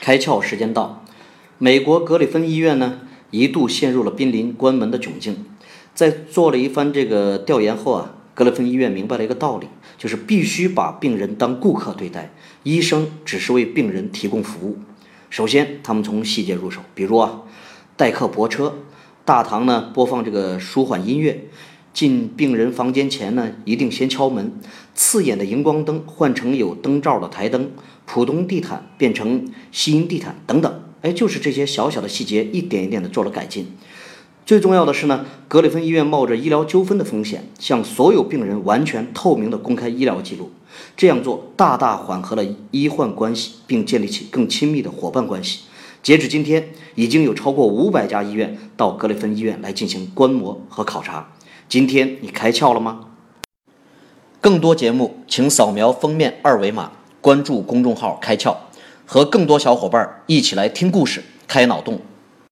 开窍时间到，美国格里芬医院呢一度陷入了濒临关门的窘境。在做了一番这个调研后啊，格里芬医院明白了一个道理，就是必须把病人当顾客对待，医生只是为病人提供服务。首先，他们从细节入手，比如啊，待客泊车，大堂呢播放这个舒缓音乐，进病人房间前呢一定先敲门，刺眼的荧光灯换成有灯罩的台灯。普通地毯变成吸音地毯等等，哎，就是这些小小的细节，一点一点的做了改进。最重要的是呢，格里芬医院冒着医疗纠纷的风险，向所有病人完全透明的公开医疗记录。这样做大大缓和了医患关系，并建立起更亲密的伙伴关系。截止今天，已经有超过五百家医院到格里芬医院来进行观摩和考察。今天你开窍了吗？更多节目，请扫描封面二维码。关注公众号“开窍”，和更多小伙伴一起来听故事、开脑洞。